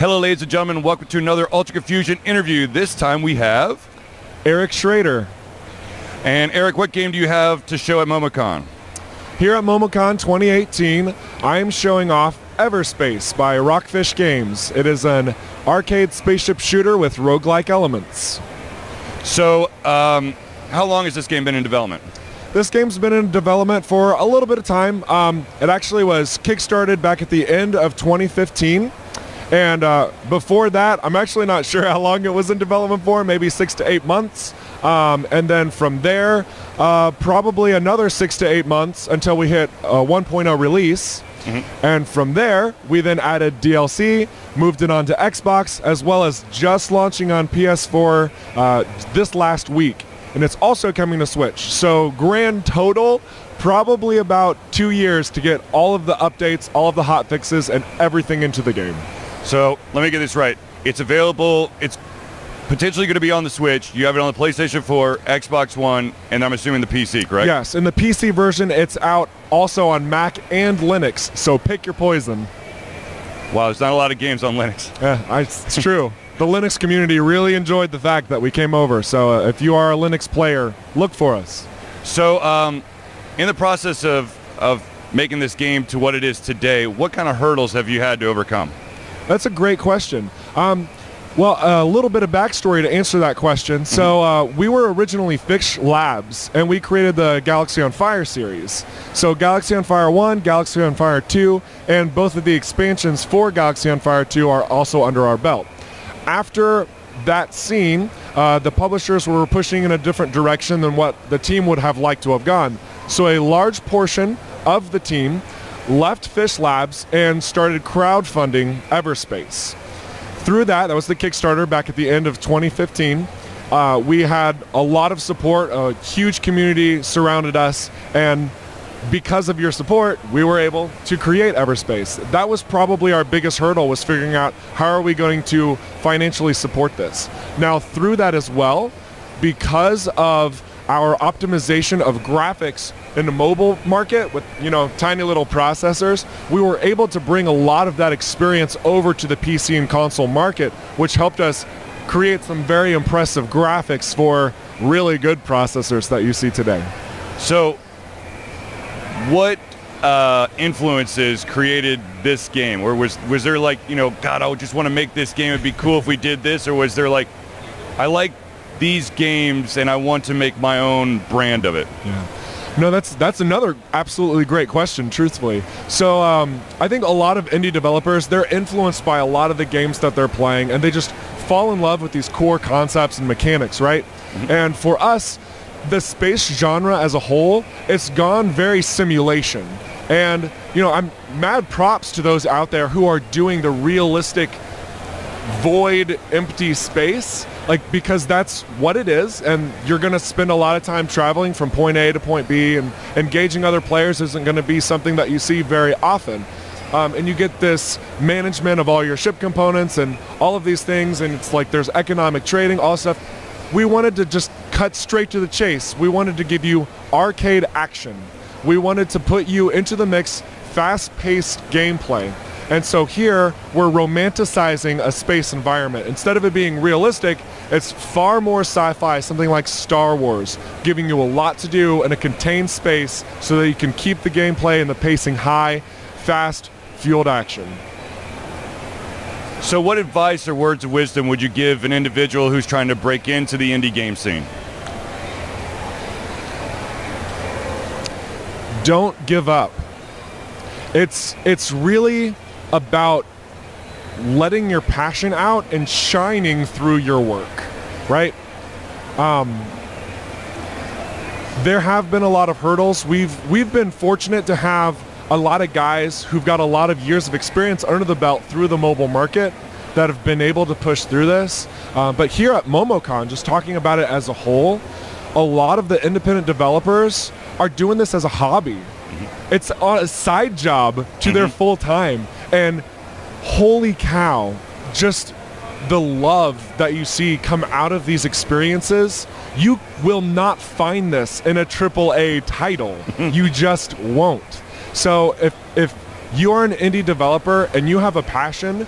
Hello, ladies and gentlemen. Welcome to another Ultra Confusion interview. This time we have Eric Schrader. And Eric, what game do you have to show at MomoCon? Here at MomoCon 2018, I am showing off Everspace by Rockfish Games. It is an arcade spaceship shooter with roguelike elements. So, um, how long has this game been in development? This game's been in development for a little bit of time. Um, it actually was kickstarted back at the end of 2015. And uh, before that, I'm actually not sure how long it was in development for, maybe six to eight months. Um, and then from there, uh, probably another six to eight months until we hit a 1.0 release. Mm-hmm. And from there, we then added DLC, moved it on to Xbox, as well as just launching on PS4 uh, this last week and it's also coming to Switch. So grand total, probably about two years to get all of the updates, all of the hot fixes, and everything into the game. So let me get this right. It's available. It's potentially going to be on the Switch. You have it on the PlayStation 4, Xbox One, and I'm assuming the PC, correct? Yes, in the PC version, it's out also on Mac and Linux. So pick your poison. Wow, there's not a lot of games on Linux. Yeah, it's true. the Linux community really enjoyed the fact that we came over. So uh, if you are a Linux player, look for us. So um, in the process of, of making this game to what it is today, what kind of hurdles have you had to overcome? That's a great question. Um, well, a little bit of backstory to answer that question. So mm-hmm. uh, we were originally Fish Labs, and we created the Galaxy on Fire series. So Galaxy on Fire 1, Galaxy on Fire 2, and both of the expansions for Galaxy on Fire 2 are also under our belt after that scene, uh, the publishers were pushing in a different direction than what the team would have liked to have gone. So a large portion of the team left Fish Labs and started crowdfunding Everspace. Through that, that was the Kickstarter back at the end of 2015. Uh, we had a lot of support, a huge community surrounded us, and because of your support, we were able to create Everspace. That was probably our biggest hurdle was figuring out how are we going to financially support this. Now through that as well, because of our optimization of graphics in the mobile market with you know tiny little processors, we were able to bring a lot of that experience over to the PC and console market, which helped us create some very impressive graphics for really good processors that you see today. So what uh, influences created this game? Or was was there like you know, God, I would just want to make this game. It'd be cool if we did this. Or was there like, I like these games and I want to make my own brand of it? Yeah. No, that's that's another absolutely great question. Truthfully, so um, I think a lot of indie developers they're influenced by a lot of the games that they're playing, and they just fall in love with these core concepts and mechanics, right? Mm-hmm. And for us, the space genre as a whole, it's gone very simulation. And, you know, I'm mad props to those out there who are doing the realistic void empty space like because that's what it is and you're going to spend a lot of time traveling from point A to point B and engaging other players isn't going to be something that you see very often um, and you get this management of all your ship components and all of these things and it's like there's economic trading all stuff we wanted to just cut straight to the chase. We wanted to give you arcade action. We wanted to put you into the mix, fast-paced gameplay. And so here we're romanticizing a space environment. Instead of it being realistic, it's far more sci-fi, something like Star Wars, giving you a lot to do in a contained space so that you can keep the gameplay and the pacing high, fast, fueled action. So what advice or words of wisdom would you give an individual who's trying to break into the indie game scene? Don't give up. It's it's really about letting your passion out and shining through your work, right? Um, there have been a lot of hurdles. We've we've been fortunate to have a lot of guys who've got a lot of years of experience under the belt through the mobile market that have been able to push through this. Uh, but here at MomoCon, just talking about it as a whole, a lot of the independent developers are doing this as a hobby. Mm-hmm. It's a side job to mm-hmm. their full time. And holy cow, just the love that you see come out of these experiences, you will not find this in a triple A title. you just won't. So if if you are an indie developer and you have a passion,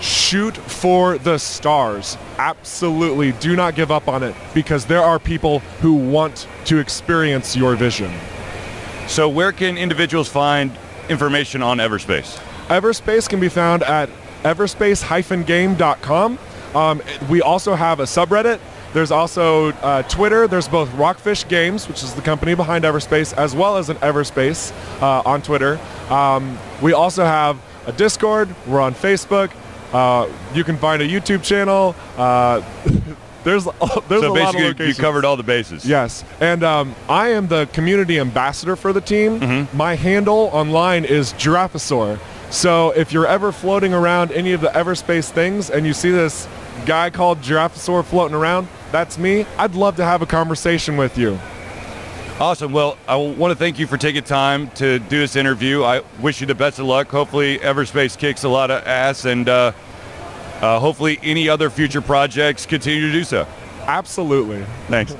shoot for the stars. Absolutely. Do not give up on it because there are people who want to experience your vision. So where can individuals find information on Everspace? Everspace can be found at everspace-game.com. Um, we also have a subreddit. There's also uh, Twitter. There's both Rockfish Games, which is the company behind Everspace, as well as an Everspace uh, on Twitter. Um, we also have a Discord. We're on Facebook. Uh, you can find a YouTube channel. Uh, there's there's so a lot of basically, you covered all the bases. Yes, and um, I am the community ambassador for the team. Mm-hmm. My handle online is Giraffosaur. So if you're ever floating around any of the Everspace things and you see this guy called Giraffosaur floating around, that's me. I'd love to have a conversation with you. Awesome. Well, I want to thank you for taking time to do this interview. I wish you the best of luck. Hopefully, Everspace kicks a lot of ass, and uh, uh, hopefully, any other future projects continue to do so. Absolutely. Thanks.